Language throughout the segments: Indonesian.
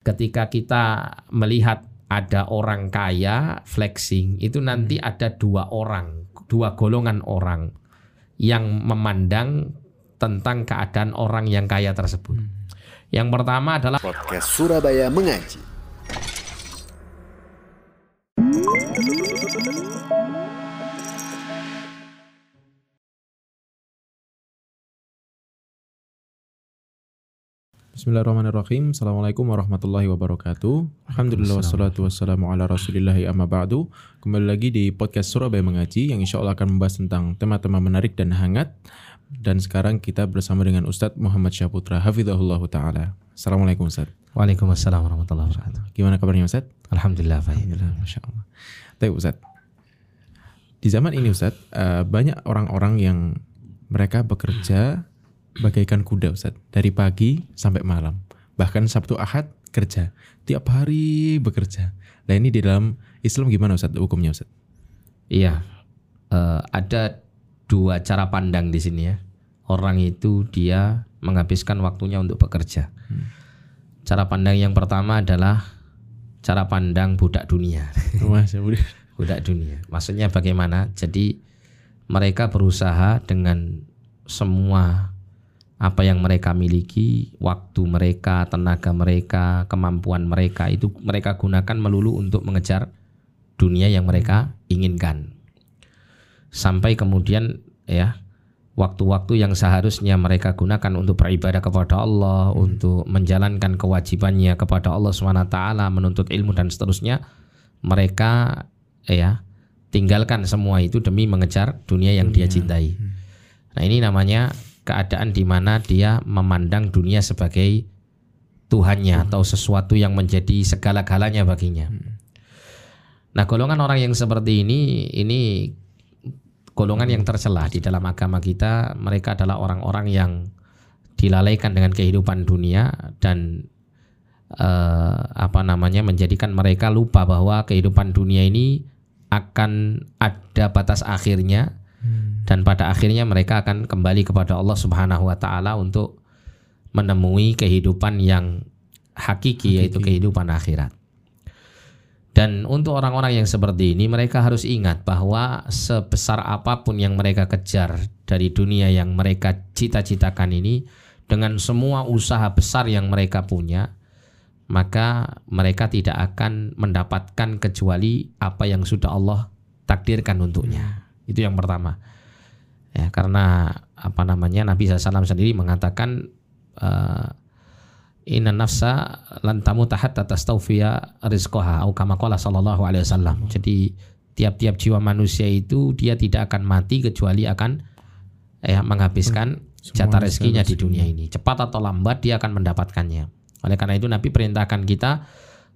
ketika kita melihat ada orang kaya flexing itu nanti hmm. ada dua orang, dua golongan orang yang memandang tentang keadaan orang yang kaya tersebut. Hmm. Yang pertama adalah podcast Surabaya mengaji. Bismillahirrahmanirrahim. Assalamualaikum warahmatullahi wabarakatuh. Alhamdulillah wassalatu wassalamu ala rasulillahi amma ba'du. Kembali lagi di podcast Surabaya Mengaji yang insya Allah akan membahas tentang tema-tema menarik dan hangat. Dan sekarang kita bersama dengan Ustadz Muhammad Syaputra Hafizahullah Ta'ala. Assalamualaikum Ustadz. Waalaikumsalam warahmatullahi wabarakatuh. Gimana kabarnya Ustadz? Alhamdulillah baik. Alhamdulillah, Masya Allah. Baik Ustadz. Di zaman ini Ustadz, uh, banyak orang-orang yang mereka bekerja bagaikan kuda Ustaz. Dari pagi sampai malam. Bahkan Sabtu Ahad kerja. Tiap hari bekerja. Nah ini di dalam Islam gimana Ustaz hukumnya Ustaz? Iya. Uh, ada dua cara pandang di sini ya. Orang itu dia menghabiskan waktunya untuk bekerja. Hmm. Cara pandang yang pertama adalah cara pandang budak dunia. budak dunia. Maksudnya bagaimana? Jadi mereka berusaha dengan semua apa yang mereka miliki, waktu mereka, tenaga mereka, kemampuan mereka itu mereka gunakan melulu untuk mengejar dunia yang mereka inginkan. Sampai kemudian ya waktu-waktu yang seharusnya mereka gunakan untuk beribadah kepada Allah, hmm. untuk menjalankan kewajibannya kepada Allah SWT, menuntut ilmu dan seterusnya, mereka ya tinggalkan semua itu demi mengejar dunia yang dunia. dia cintai. Hmm. Nah, ini namanya keadaan di mana dia memandang dunia sebagai Tuhannya hmm. atau sesuatu yang menjadi segala-galanya baginya. Hmm. Nah, golongan orang yang seperti ini ini golongan yang tercela di dalam agama kita. Mereka adalah orang-orang yang dilalaikan dengan kehidupan dunia dan eh, apa namanya menjadikan mereka lupa bahwa kehidupan dunia ini akan ada batas akhirnya dan pada akhirnya mereka akan kembali kepada Allah Subhanahu wa taala untuk menemui kehidupan yang hakiki, hakiki. yaitu kehidupan akhirat. Dan untuk orang-orang yang seperti ini mereka harus ingat bahwa sebesar apa pun yang mereka kejar dari dunia yang mereka cita-citakan ini dengan semua usaha besar yang mereka punya maka mereka tidak akan mendapatkan kecuali apa yang sudah Allah takdirkan untuknya. Itu yang pertama ya karena apa namanya Nabi SAW sendiri mengatakan uh, Inna nafsa lantamu tahat atas taufiya rizqoha au kama qala sallallahu alaihi wasallam. Jadi tiap-tiap jiwa manusia itu dia tidak akan mati kecuali akan ya menghabiskan jatah rezekinya di dunia ini. Cepat atau lambat dia akan mendapatkannya. Oleh karena itu Nabi perintahkan kita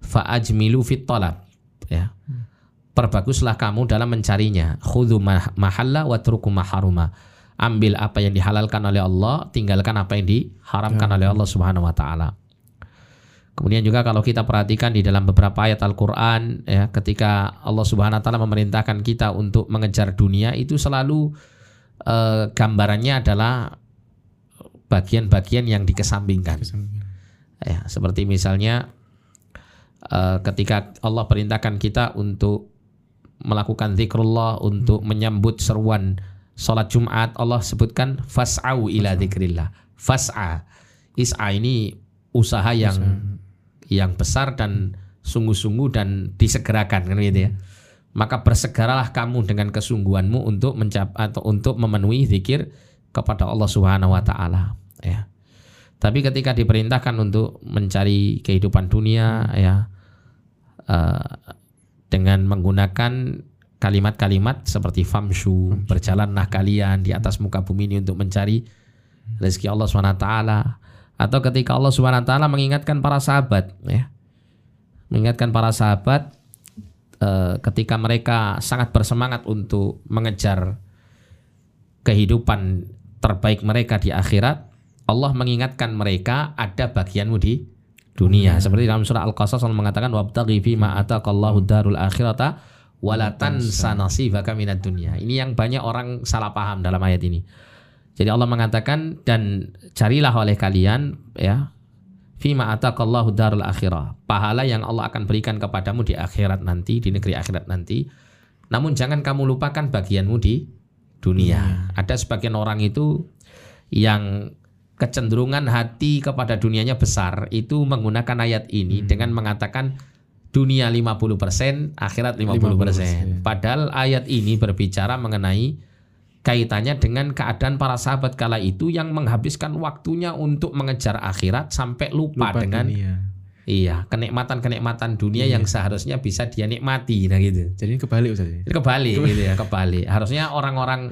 fa'ajmilu fit talab ya. Hmm perbaguslah kamu dalam mencarinya. Khudhu mahalla wa truku maharuma. Ambil apa yang dihalalkan oleh Allah, tinggalkan apa yang diharamkan ya. oleh Allah Subhanahu wa taala. Kemudian juga kalau kita perhatikan di dalam beberapa ayat Al-Qur'an ya, ketika Allah Subhanahu wa taala memerintahkan kita untuk mengejar dunia itu selalu eh, gambarannya adalah bagian-bagian yang dikesampingkan. Ya, seperti misalnya eh, ketika Allah perintahkan kita untuk melakukan zikrullah untuk hmm. menyambut seruan salat Jumat Allah sebutkan fas'au ila zikrillah. Fas'a. Is'a ini usaha yang yang besar dan sungguh-sungguh dan disegerakan kan gitu ya. Maka bersegeralah kamu dengan kesungguhanmu untuk mencap atau untuk memenuhi zikir kepada Allah Subhanahu wa taala ya. Tapi ketika diperintahkan untuk mencari kehidupan dunia ya uh, dengan menggunakan kalimat-kalimat seperti famshu, berjalanlah kalian di atas muka bumi ini untuk mencari rezeki Allah SWT atau ketika Allah SWT mengingatkan para sahabat ya. Mengingatkan para sahabat eh, ketika mereka sangat bersemangat untuk mengejar kehidupan terbaik mereka di akhirat, Allah mengingatkan mereka ada bagianmu di dunia. Seperti dalam surah Al-Qasas Allah mengatakan wabtaghi fi ma ataqallahu darul akhirata wala tansa nasibaka minad dunya. Ini yang banyak orang salah paham dalam ayat ini. Jadi Allah mengatakan dan carilah oleh kalian ya fima ataqallahu darul akhirah. Pahala yang Allah akan berikan kepadamu di akhirat nanti, di negeri akhirat nanti. Namun jangan kamu lupakan bagianmu di dunia. Ada sebagian orang itu yang kecenderungan hati kepada dunianya besar itu menggunakan ayat ini dengan mengatakan dunia 50%, akhirat 50%. 50%. Padahal ayat ini berbicara mengenai kaitannya dengan keadaan para sahabat kala itu yang menghabiskan waktunya untuk mengejar akhirat sampai lupa, Lupa dengan dunia. iya kenikmatan-kenikmatan dunia yang seharusnya bisa dia nikmati nah gitu. Jadi kebalik Ustaz. Ini kebalik gitu ya, kebalik. Harusnya orang-orang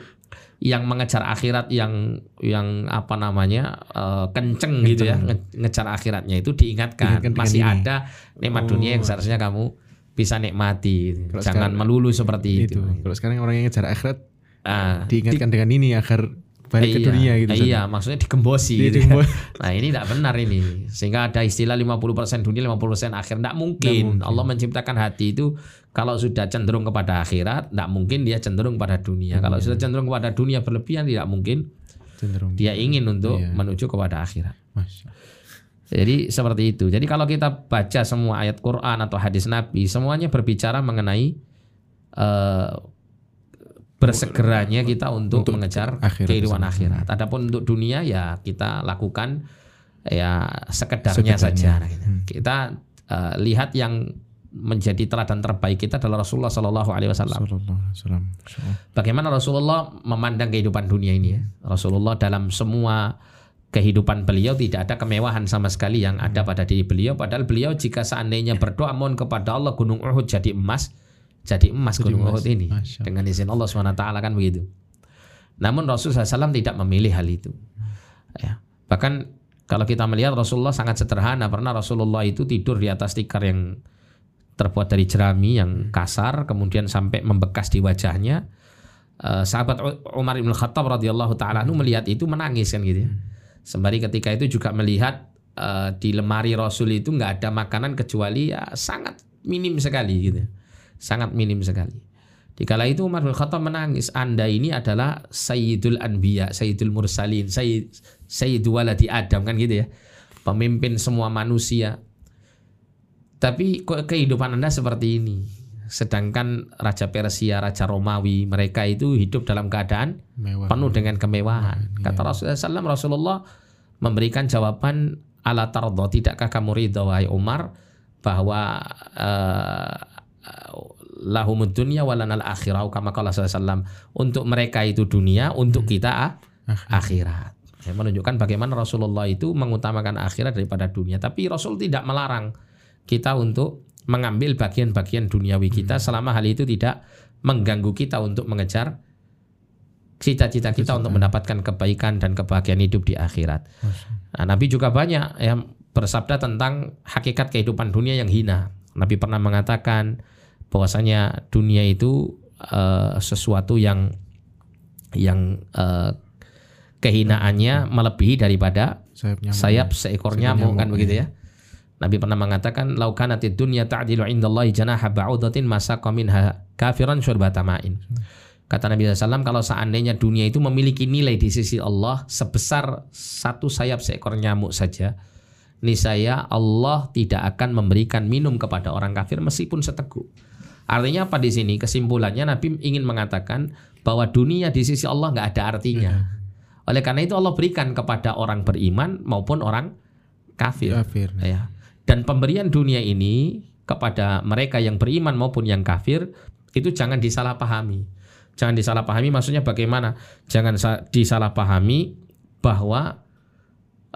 yang mengejar akhirat yang yang apa namanya eh, kenceng gitu ya, nge- ngejar akhiratnya itu diingatkan Diingatkan masih ini. ada nikmat Oh. dunia yang seharusnya kamu bisa nikmati. Kalau Jangan sekarang- melulu seperti itu. Itu. Kalau sekarang orang yang ngejar akhirat Ah, diingatkan dengan ini agar balik ke iya, dunia gitu. Iya, maksudnya digembosi gitu. digembos. Nah, ini tidak benar ini. Sehingga ada istilah 50% dunia, 50% akhir. Tidak mungkin. Mungkin. Allah menciptakan hati itu kalau sudah cenderung kepada akhirat, tidak mungkin dia cenderung pada dunia. Kalau sudah cenderung kepada dunia berlebihan, tidak mungkin Cenderung. dia ingin untuk Iya. menuju kepada akhirat. Masya. Jadi seperti itu. Jadi kalau kita baca semua ayat Quran atau hadis Nabi, semuanya berbicara mengenai eh, bersegeranya kita untuk, Untuk mengejar akhirat kehidupan akhirat. Adapun untuk dunia ya kita lakukan ya sekedarnya, Sekedarnya. saja. Nah, gitu. Hmm. Kita eh, lihat yang menjadi teladan terbaik kita adalah Rasulullah Shallallahu Alaihi Wasallam. Sallallahu alaihi wasallam. Masya Allah. Bagaimana Rasulullah memandang kehidupan dunia ini ya? Rasulullah dalam semua kehidupan beliau tidak ada kemewahan sama sekali yang ada pada diri beliau. Padahal beliau jika seandainya berdoa mohon kepada Allah Gunung Uhud jadi emas, jadi emas Jadi Gunung. Uhud ini Masya dengan izin Allah swt kan begitu. Namun Rasulullah SAW tidak memilih hal itu. Ya. Bahkan kalau kita melihat Rasulullah sangat sederhana. Pernah Rasulullah itu tidur di atas tikar yang terbuat dari jerami yang kasar, kemudian sampai membekas di wajahnya. Eh, sahabat Umar bin Khattab radhiyallahu taala melihat itu menangis kan gitu. ya. Sembari ketika itu juga melihat eh, di lemari Rasul itu nggak ada makanan kecuali ya sangat minim sekali gitu. Sangat minim sekali. Di kala itu Umar bin Khattab menangis. Anda ini adalah Sayyidul Anbiya, Sayyidul Mursalin, Sayyid, Sayyidu waladi Adam kan gitu ya. Pemimpin semua manusia. Tapi kehidupan Anda seperti ini. Sedangkan Raja Persia, Raja Romawi, mereka itu hidup dalam keadaan Mewah. penuh dengan kemewahan. Kata Rasulullah SAW, Rasulullah memberikan jawaban ala tardo, tidakkah kamu ridho wahai Umar bahwa eh, lahumud dunya walanal akhirah kama qala SAW untuk mereka itu dunia, untuk kita akhirat. Ya, menunjukkan bagaimana Rasulullah itu mengutamakan akhirat daripada dunia. Tapi Rasul tidak melarang kita untuk mengambil bagian-bagian duniawi kita selama hal itu tidak mengganggu kita untuk mengejar cita-cita kita untuk mendapatkan kebaikan dan kebahagiaan hidup di akhirat. Nah, Nabi juga banyak yang bersabda tentang hakikat kehidupan dunia yang hina. Nabi pernah mengatakan bahwasanya dunia itu eh, sesuatu yang yang eh, kehinaannya melebihi daripada Sayap nyamuk. sayap seekor Seekor nyamuk nyamuk, kan begitu iya. ya. Nabi pernah mengatakan laukanatid dunya ta'dilu indallahi janaha ba'udatin masaqa minha kafiran syurbata ma'in. Kata Nabi SAW kalau seandainya dunia itu memiliki nilai di sisi Allah sebesar satu sayap seekor nyamuk saja, niscaya Allah tidak akan memberikan minum kepada orang kafir meskipun seteguk. Artinya apa di sini? Kesimpulannya Nabi ingin mengatakan bahwa dunia di sisi Allah nggak ada artinya. Oleh karena itu Allah berikan kepada orang beriman maupun orang kafir. Kafir. Ya. Dan pemberian dunia ini kepada mereka yang beriman maupun yang kafir itu jangan disalahpahami. Jangan disalahpahami maksudnya bagaimana? Jangan sa- disalahpahami bahwa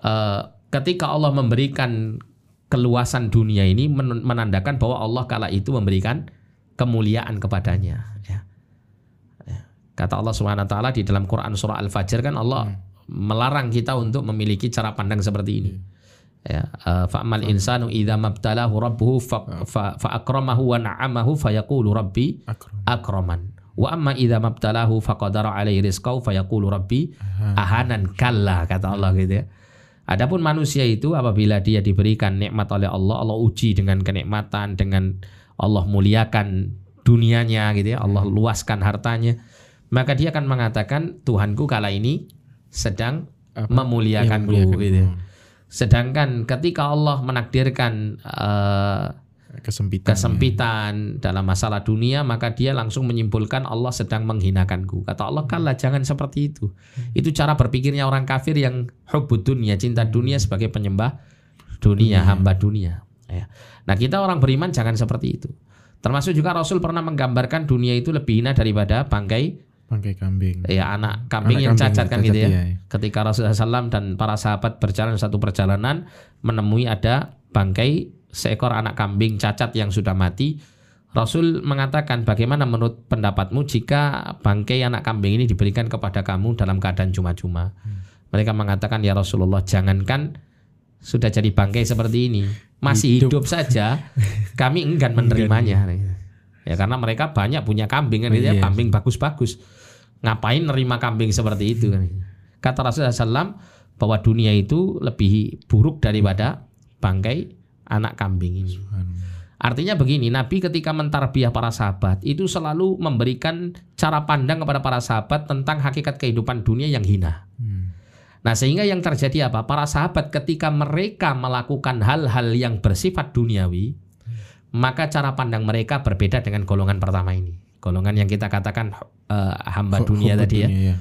eh, ketika Allah memberikan keluasan dunia ini men- menandakan bahwa Allah kala itu memberikan kemuliaan kepadanya. Ya. Ya. Kata Allah Subhanahu Wa Taala di dalam Quran surah Al Fajr kan Allah melarang kita untuk memiliki cara pandang seperti ini. Ya, eh, fa'amal insanu idza mabtalahu rabbuhu fa, fa, fa akramahu wa na'amahu fayaqulu rabbi Akram. akraman. Wa amma idza mabtalahu faqadara alaihi rizqahu fayaqulu rabbi ahanan kalla kata Allah gitu ya. Adapun manusia itu apabila dia diberikan nikmat oleh Allah, Allah uji dengan kenikmatan, dengan Allah muliakan dunianya gitu ya, Allah luaskan hartanya, maka dia akan mengatakan Tuhanku kala ini sedang Apa? memuliakanku Yang memuliakan. gitu ya. Sedangkan ketika Allah menakdirkan eh, Kesempitan. kesempitan dalam masalah dunia maka dia langsung menyimpulkan Allah sedang menghinakanku. Kata Allah kalah jangan seperti itu. Itu cara berpikirnya orang kafir yang hubbud dunia, cinta dunia sebagai penyembah dunia, hamba dunia. Ya. Nah kita orang beriman jangan seperti itu. Termasuk juga Rasul pernah menggambarkan dunia itu lebih hina daripada bangkai Bangkai kambing. ya anak kambing Anak yang kambing cacat kan cacat, gitu ya. iya, iya. Ketika Rasulullah SAW dan para sahabat berjalan satu perjalanan menemui ada bangkai seekor anak kambing cacat yang sudah mati. Rasul mengatakan bagaimana menurut pendapatmu jika bangkai anak kambing ini diberikan kepada kamu dalam keadaan cuma-cuma. Hmm. Mereka mengatakan ya Rasulullah jangankan sudah jadi bangkai seperti ini masih hidup, Hidup. saja kami enggan menerimanya. Ya karena mereka banyak punya kambing kan gitu ya, Iya. kambing bagus-bagus. Ngapain nerima kambing seperti itu kan? Kata Rasulullah SAW bahwa dunia itu lebih buruk daripada bangkai anak kambing ini. Artinya begini, Nabi ketika mentarbiah para sahabat itu selalu memberikan cara pandang kepada para sahabat tentang hakikat kehidupan dunia yang hina. Hmm. Nah, sehingga yang terjadi apa? Para sahabat ketika mereka melakukan hal-hal yang bersifat duniawi, maka cara pandang mereka berbeda dengan golongan pertama ini. Golongan yang kita katakan eh, hamba dunia hubbud tadi ya. dunia, ya.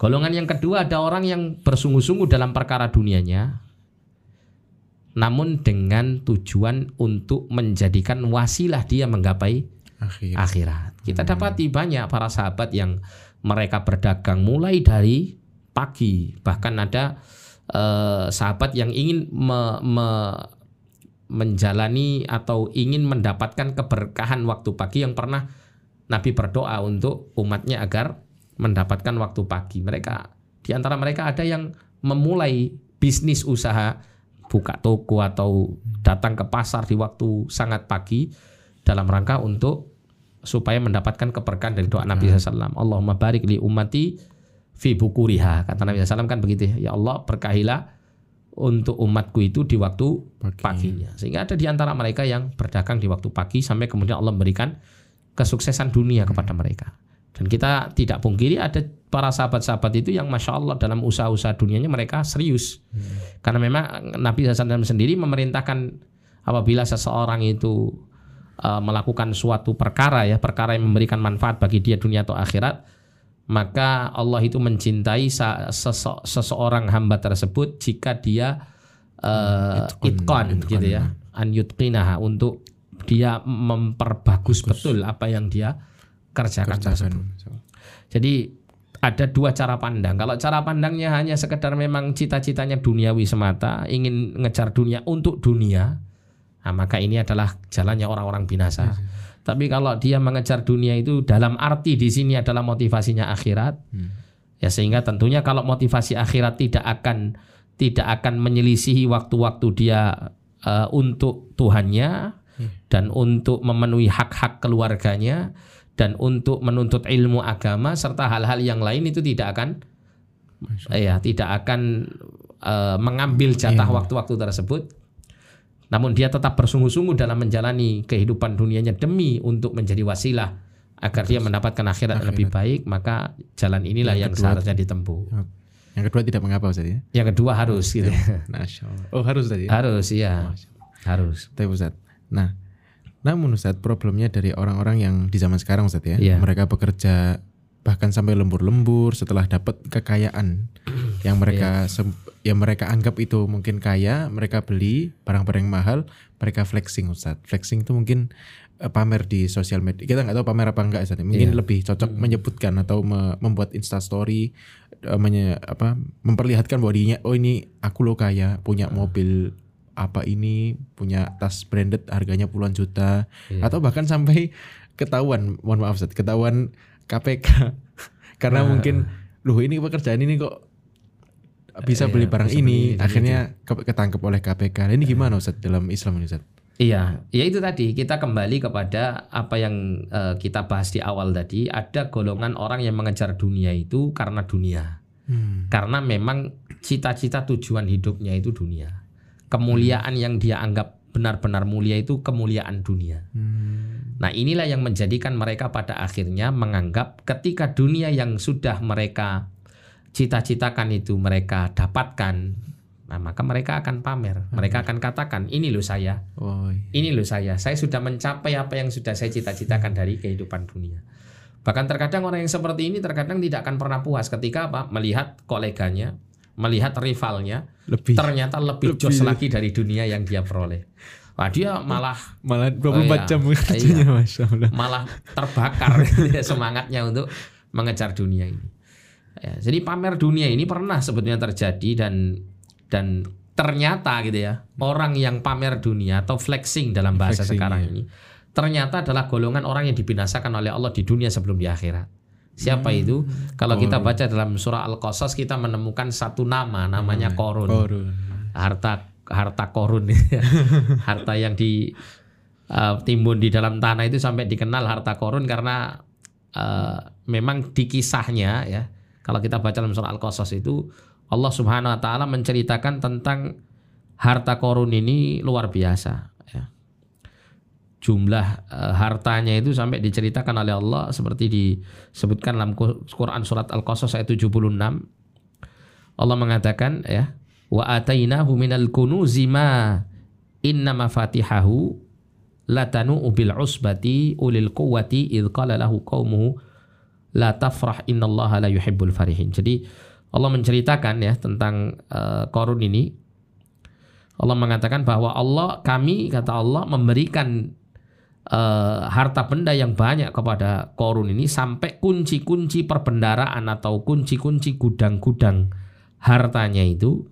Golongan yang kedua ada orang yang bersungguh-sungguh dalam perkara dunianya namun dengan tujuan untuk menjadikan wasilah dia menggapai Akhir. akhirat. Kita dapati banyak para sahabat yang mereka berdagang mulai dari pagi, bahkan ada eh, sahabat yang ingin me- me- menjalani atau ingin mendapatkan keberkahan waktu pagi yang pernah Nabi berdoa untuk umatnya agar mendapatkan waktu pagi. Mereka di antara mereka ada yang memulai bisnis usaha buka toko atau datang ke pasar di waktu sangat pagi dalam rangka untuk supaya mendapatkan keberkahan dari doa Nabi SAW. Allahumma barik li ummati fi bukuriha. Kata Nabi SAW kan begitu ya. Ya Allah berkahilah untuk umatku itu di waktu Pagi. paginya. Sehingga ada di antara mereka yang berdagang di waktu pagi sampai kemudian Allah memberikan kesuksesan dunia kepada mereka. Dan kita tidak pungkiri ada para sahabat-sahabat itu yang masya Allah dalam usaha-usaha dunianya mereka serius. Karena memang Nabi SAW sendiri memerintahkan apabila seseorang itu uh, melakukan suatu perkara ya perkara yang memberikan manfaat bagi dia dunia atau akhirat maka Allah itu mencintai sese- seseorang hamba tersebut jika dia uh, Itqan, itqan itqan, gitu ya an yutqinaha untuk dia memperbagus betul apa yang dia kerjakan, tersebut. Kerjakan. Jadi ada dua cara pandang. Kalau cara pandangnya hanya sekedar memang cita-citanya duniawi semata, ingin ngejar dunia untuk dunia, nah maka ini adalah jalannya orang-orang binasa. Tapi kalau dia mengejar dunia itu dalam arti di sini adalah motivasinya akhirat, ya sehingga tentunya kalau motivasi akhirat tidak akan tidak akan menyelisihi waktu-waktu dia eh, untuk Tuhannya dan untuk memenuhi hak-hak keluarganya dan untuk menuntut ilmu agama serta hal-hal yang lain itu tidak akan ya tidak akan eh, mengambil jatah Iya. waktu-waktu tersebut namun dia tetap bersungguh-sungguh dalam menjalani kehidupan dunianya demi untuk menjadi wasilah agar dia mendapatkan akhirat yang lebih baik maka jalan inilah yang, Yang kedua- seharusnya ditempuh Yang kedua tidak mengapa Ustaz ya. yang kedua harus gitu Masya Allah. Oh harus tadi. harus iya harus Tapi Ustaz. Nah, namun Ustaz problemnya dari orang-orang yang di zaman sekarang Ustaz ya, Iya. mereka bekerja bahkan sampai lembur-lembur setelah dapat kekayaan yang mereka Iya. Yang mereka anggap itu mungkin kaya, mereka beli barang-barang mahal, mereka flexing Ustaz. Flexing itu mungkin eh, pamer di sosial media. Kita nggak tahu pamer apa enggak Ustaz. Mungkin Iya. lebih cocok menyebutkan atau me- membuat Insta story eh, menye- apa memperlihatkan bahwa dirinya oh ini aku lo kaya, punya mobil apa ini punya tas branded harganya puluhan juta Iya. atau bahkan sampai ketahuan mohon maaf Ustaz, ketahuan KPK karena mungkin loh ini pekerjaan ini kok bisa Iya, beli barang bisa beli ini dan akhirnya ke- ketangkep oleh KPK. Ini gimana Ustaz dalam Islam ini Ustaz? Iya, ya itu tadi kita kembali kepada apa yang eh, kita bahas di awal tadi. Ada golongan orang yang mengejar dunia itu karena dunia, Hmm. karena memang cita-cita tujuan hidupnya itu dunia. Kemuliaan yang dia anggap benar-benar mulia itu kemuliaan dunia. Hmm. Nah inilah yang menjadikan mereka pada akhirnya menganggap ketika dunia yang sudah mereka cita-citakan itu mereka dapatkan Nah, maka mereka akan pamer. Mereka akan katakan, "Ini loh saya. Oh, iya. Ini loh saya. Saya sudah mencapai apa yang sudah saya cita-citakan dari kehidupan dunia." Bahkan terkadang orang yang seperti ini terkadang tidak akan pernah puas ketika apa? Melihat koleganya, melihat rivalnya lebih ternyata lebih, Lebih. jos lagi dari dunia yang dia peroleh. Wah, dia malah malah 24 Oh, iya. jam kerjanya Masya Allah. malah terbakar gitu ya, semangatnya untuk mengejar dunia ini. Ya, jadi pamer dunia ini pernah sebetulnya terjadi dan dan ternyata gitu ya orang yang pamer dunia atau flexing dalam bahasa Flexing, sekarang iya. ini ternyata adalah golongan orang yang dibinasakan oleh Allah di dunia sebelum di akhirat. Siapa itu? Kalau kita baca dalam surah Al-Qasas kita menemukan satu nama namanya Korun Korun. harta harta korun ya. harta yang di uh, timbun di dalam tanah itu sampai dikenal harta korun karena uh, memang di kisahnya ya kalau kita baca dalam surah al-qasas itu Allah Subhanahu wa taala menceritakan tentang harta korun ini luar biasa ya. jumlah uh, hartanya itu sampai diceritakan oleh Allah seperti disebutkan dalam Quran surat al-qasas ayat 76 Allah mengatakan ya wa atainahu minal kunuzi ma inna mafatihahu latanu bil usbati ulil quwwati id qala lahu qaumuhu la tafrah innallaha la yuhibbul farihin. Jadi Allah menceritakan ya tentang uh, Korun ini Allah mengatakan bahwa Allah kami kata Allah memberikan uh, harta benda yang banyak kepada Korun ini sampai kunci-kunci perbendaraan atau kunci-kunci gudang-gudang hartanya itu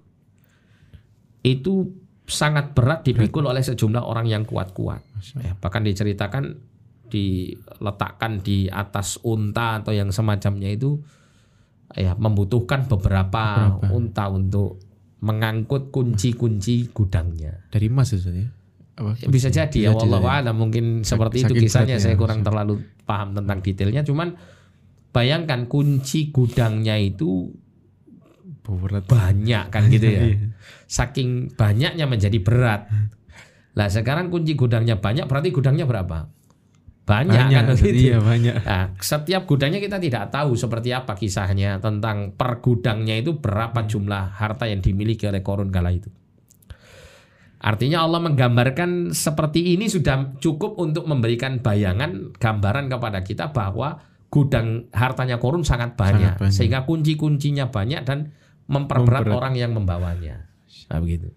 itu sangat berat dipikul oleh sejumlah orang yang kuat-kuat. Ya, bahkan diceritakan diletakkan di atas unta atau yang semacamnya itu ya membutuhkan beberapa, Beberapa. unta untuk mengangkut kunci-kunci gudangnya. Dari emas itu Ustaz, ya? Apa? Ya, bisa jadi ya wallahu jadi. a'lam mungkin seperti itu kisahnya saya kurang terlalu paham tentang detailnya cuman bayangkan kunci gudangnya itu Berat. banyak kan gitu ya. Iya. Saking banyaknya menjadi berat. Lah sekarang kunci gudangnya banyak berarti gudangnya berapa? Banyak, kan Ustaz. begitu. Iya banyak. Nah, setiap gudangnya kita tidak tahu seperti apa kisahnya tentang per gudangnya itu berapa jumlah harta yang dimiliki oleh korun kala itu. Artinya Allah menggambarkan seperti ini sudah cukup untuk memberikan bayangan gambaran kepada kita bahwa gudang hartanya korun sangat banyak, Sangat banyak. sehingga kunci-kuncinya banyak dan memperberat Memberat. orang yang membawanya. Nah, begitu.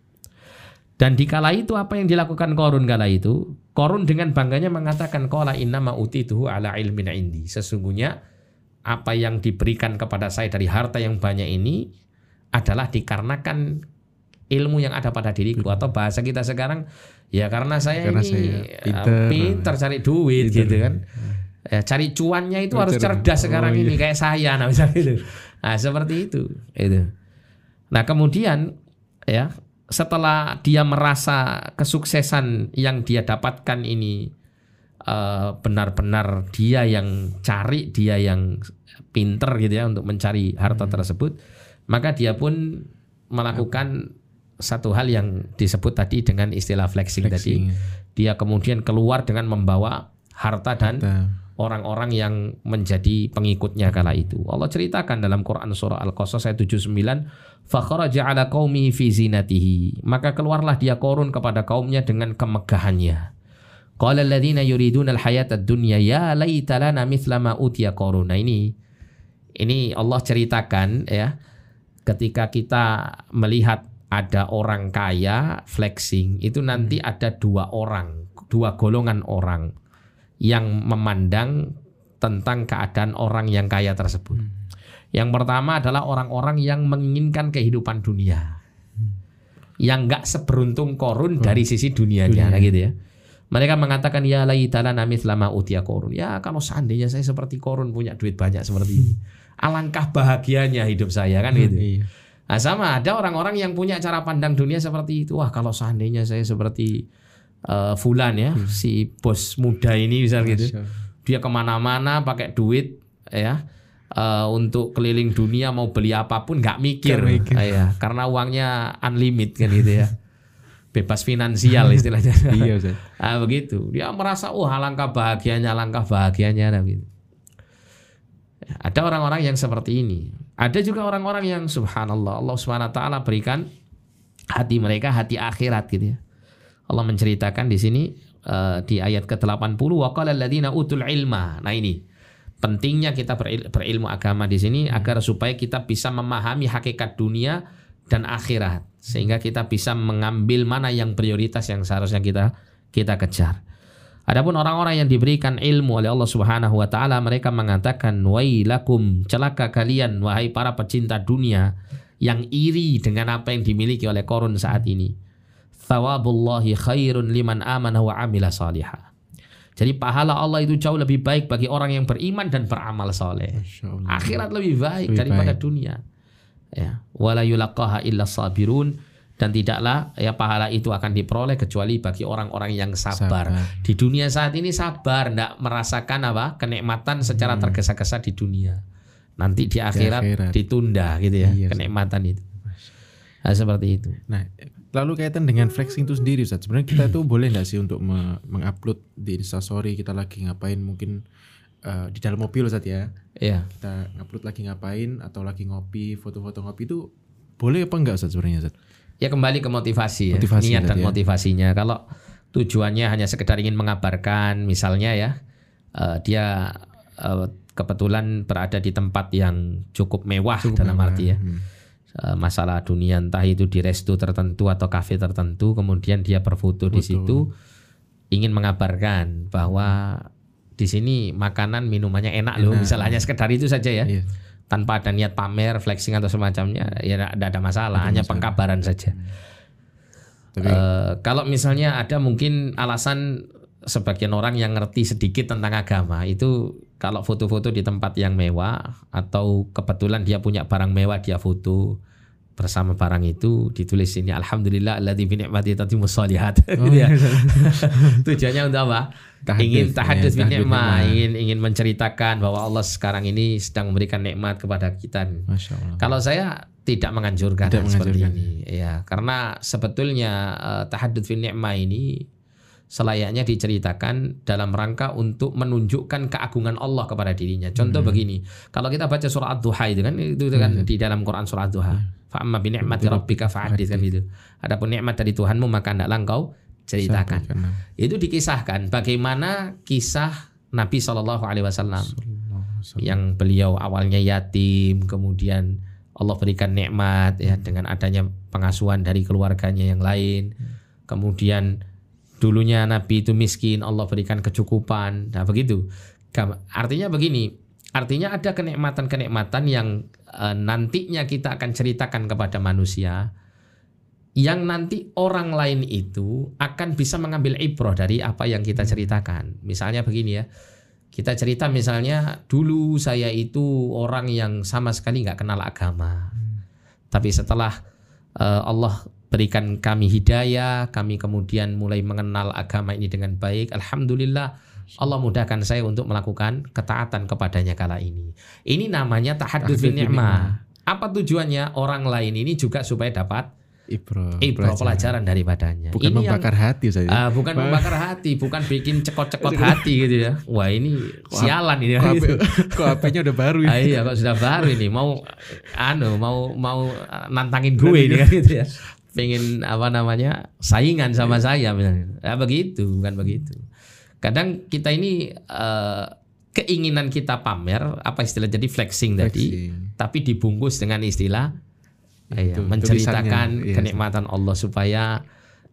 Dan di kala itu apa yang dilakukan Korun kala itu? Korun dengan bangganya mengatakan qala inna ma utituhu ala ilmin indi. Sesungguhnya apa yang diberikan kepada saya dari harta yang banyak ini adalah dikarenakan ilmu yang ada pada diriku atau bahasa kita sekarang ya karena saya Karena ini saya eh, pinter. pinter cari duit Pinter. gitu kan. Ya, cari cuannya itu harus Pinter. cerdas Oh, sekarang iya. ini kayak saya nah misalnya itu. Nah, seperti itu. Itu. Nah, kemudian ya setelah dia merasa kesuksesan yang dia dapatkan ini eh, benar-benar dia yang cari, dia yang pinter gitu ya untuk mencari harta Hmm. tersebut, maka dia pun melakukan satu hal yang disebut tadi dengan istilah flexing, tadi. Flexing. Dia kemudian keluar dengan membawa harta dan Kita- orang-orang yang menjadi pengikutnya kala itu. Allah ceritakan dalam Quran surah Al-Qasas ayat 79, "Fakharaja 'ala qaumi fi zinatihi." Maka keluarlah dia korun kepada kaumnya dengan kemegahannya. Qala alladziina yuriduna al-hayata ad-dunya ya laita lana mithla ma utiya qarun. Nah ini ini Allah ceritakan ya ketika kita melihat ada orang kaya flexing itu nanti ada dua orang, dua golongan orang yang memandang tentang keadaan orang yang kaya tersebut. Yang pertama adalah orang-orang yang menginginkan kehidupan dunia. Yang nggak seberuntung korun dari sisi dunianya, Dunia. nah gitu ya. Mereka mengatakan ya laitala namit lama utia korun. Ya kalau seandainya saya seperti korun punya duit banyak seperti ini. Alangkah bahagianya hidup saya kan gitu. Iya. Nah sama ada orang-orang yang punya cara pandang dunia seperti itu. Wah kalau seandainya saya seperti eh, Fulan ya, si bos muda ini misal gitu. Masya. Dia ke mana-mana pakai duit ya eh, untuk keliling dunia mau beli apa pun nggak mikir, Nggak mikir. Ah, ya, karena uangnya unlimited kan gitu ya. Bebas finansial istilahnya. Iya Ustaz. Ah begitu. Dia merasa wah alangkah bahagianya, alangkah bahagianya nah, gitu. Ada orang-orang yang seperti ini. Ada juga orang-orang yang subhanallah Allah Subhanahu wa taala berikan hati mereka hati akhirat gitu ya. Allah menceritakan di sini uh, di ayat ke-80 waqala alladziina utul ilma. Nah ini pentingnya kita beril- berilmu agama di sini agar supaya kita bisa memahami hakikat dunia dan akhirat sehingga kita bisa mengambil mana yang prioritas yang seharusnya kita kita kejar. Adapun orang-orang yang diberikan ilmu oleh Allah Subhanahu wa taala mereka mengatakan wailakum celaka kalian wahai para pecinta dunia yang iri dengan apa yang dimiliki oleh korun saat ini. Thawabullahi khairun liman amana wa amila salihah. Jadi pahala Allah itu jauh lebih baik bagi orang yang beriman dan beramal soleh. Allah. Akhirat lebih baik Lebih daripada baik. dunia. Ya, wala yulaqaha illa sabirun dan tidaklah ya pahala itu akan diperoleh kecuali bagi orang-orang yang sabar. Sabar. Di dunia saat ini sabar, tidak merasakan apa kenikmatan secara Hmm. tergesa-gesa di dunia. Nanti di akhirat, akhirat. ditunda gitu ya Iya, kenikmatan itu. Nah, seperti itu. Nah, lalu kaitan dengan flexing itu sendiri, Ustaz. Sebenarnya kita tuh boleh nggak sih untuk me- mengupload di Instastory kita lagi ngapain mungkin eh, di dalam mobil, Ustaz ya. Iya. Kita ngupload lagi ngapain atau lagi ngopi, foto-foto ngopi itu boleh apa enggak Ustaz sebenarnya, Ustaz? Ya kembali ke motivasi, Motivasi ya, niat dan ya. motivasinya. Kalau tujuannya hanya sekedar ingin mengabarkan, misalnya ya, eh, dia eh, kebetulan berada di tempat yang cukup mewah dalam arti ya. Hmm. Eh, masalah dunia entah itu di resto tertentu atau kafe tertentu, kemudian dia berfoto di Foto. situ ingin mengabarkan bahwa di sini makanan minumannya enak, loh, Enak. misalnya hanya sekedar itu saja ya Iya. tanpa ada niat pamer, flexing atau semacamnya, ya tidak ada masalah, Ada hanya masalah. pengkabaran saja. Tapi Eh, kalau misalnya ada mungkin alasan sebagian orang yang ngerti sedikit tentang agama itu kalau foto-foto di tempat yang mewah atau kebetulan dia punya barang mewah dia foto bersama barang itu ditulis ini alhamdulillah alladzi bi ni'mati tatimmus shalihat Oh, gitu ya. iya. Tujuannya untuk apa? Ingin ya, bi ni'mah, nikmah. ingin ingin menceritakan bahwa Allah sekarang ini sedang memberikan nikmat kepada kita. Kalau saya tidak menganjurkan Tidak seperti menganjurkan. ini, ya karena sebetulnya uh, tahadduts fi ni'mah ini selayaknya diceritakan dalam rangka untuk menunjukkan keagungan Allah kepada dirinya. Contoh begini, kalau kita baca surah Ad-Duha itu kan itu, kan di dalam Quran surah Ad-Duha. Fa amma bi ni'mati rabbika fa'addits kan itu. Adapun nikmat dari Tuhanmu maka hendaklah engkau ceritakan. Sampaikan. Itu dikisahkan bagaimana kisah Nabi Shallallahu alaihi wasallam yang beliau awalnya yatim kemudian Allah berikan nikmat ya dengan adanya pengasuhan dari keluarganya yang lain kemudian dulunya Nabi itu miskin Allah berikan kecukupan. Nah begitu. Artinya begini artinya ada kenikmatan-kenikmatan yang eh, nantinya kita akan ceritakan kepada manusia yang nanti orang lain itu akan bisa mengambil ibrah dari apa yang kita ceritakan. Misalnya begini ya kita cerita misalnya dulu saya itu orang yang sama sekali nggak kenal agama. Tapi setelah eh, Allah berikan kami hidayah, kami kemudian mulai mengenal agama ini dengan baik. Alhamdulillah Allah mudahkan saya untuk melakukan ketaatan kepadanya kala ini. Ini namanya Tahaddus bin ni'mah. Apa tujuannya? Orang lain ini juga supaya dapat Ibro. ibrah pelajaran daripadanya. Bukan ini yang- membakar hati saya. Ah, bukan membakar hati, bukan bikin cekot-cekot hati gitu ya. Wah ini sialan ini. kok, gitu. Kok HP-nya udah baru Ah, ya? iya kok sudah baru ini mau anu mau mau uh, nantangin gue ini kan gitu ya. Pengen apa namanya saingan sama saya misalnya. Ya begitu, bukan begitu. Kadang kita ini eh, keinginan kita pamer apa istilah jadi flexing, tadi, Flexing. tapi dibungkus dengan istilah iya, Itu, menceritakan iya. kenikmatan Allah supaya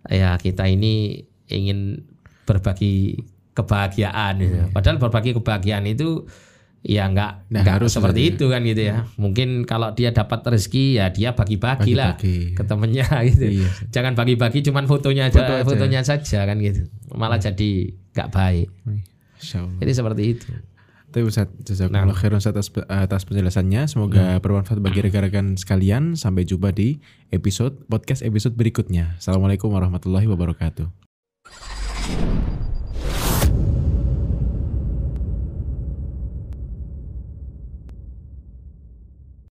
ya kita ini ingin berbagi kebahagiaan. gitu. Padahal berbagi kebahagiaan itu ya nggak Nah, nggak harus seperti itu kan gitu ya. Mungkin kalau dia dapat rezeki ya dia bagi-bagi lah ke temennya gitu. Iya. Jangan bagi-bagi cuman fotonya aja, Foto aja. fotonya saja kan gitu. Malah jadi nggak baik. Jadi seperti itu. Tapi Ustaz, jazakumullah Nah. khairan atas, atas penjelasannya. Semoga bermanfaat bagi rekan-rekan sekalian. Sampai jumpa di episode podcast episode berikutnya. Assalamualaikum warahmatullahi wabarakatuh.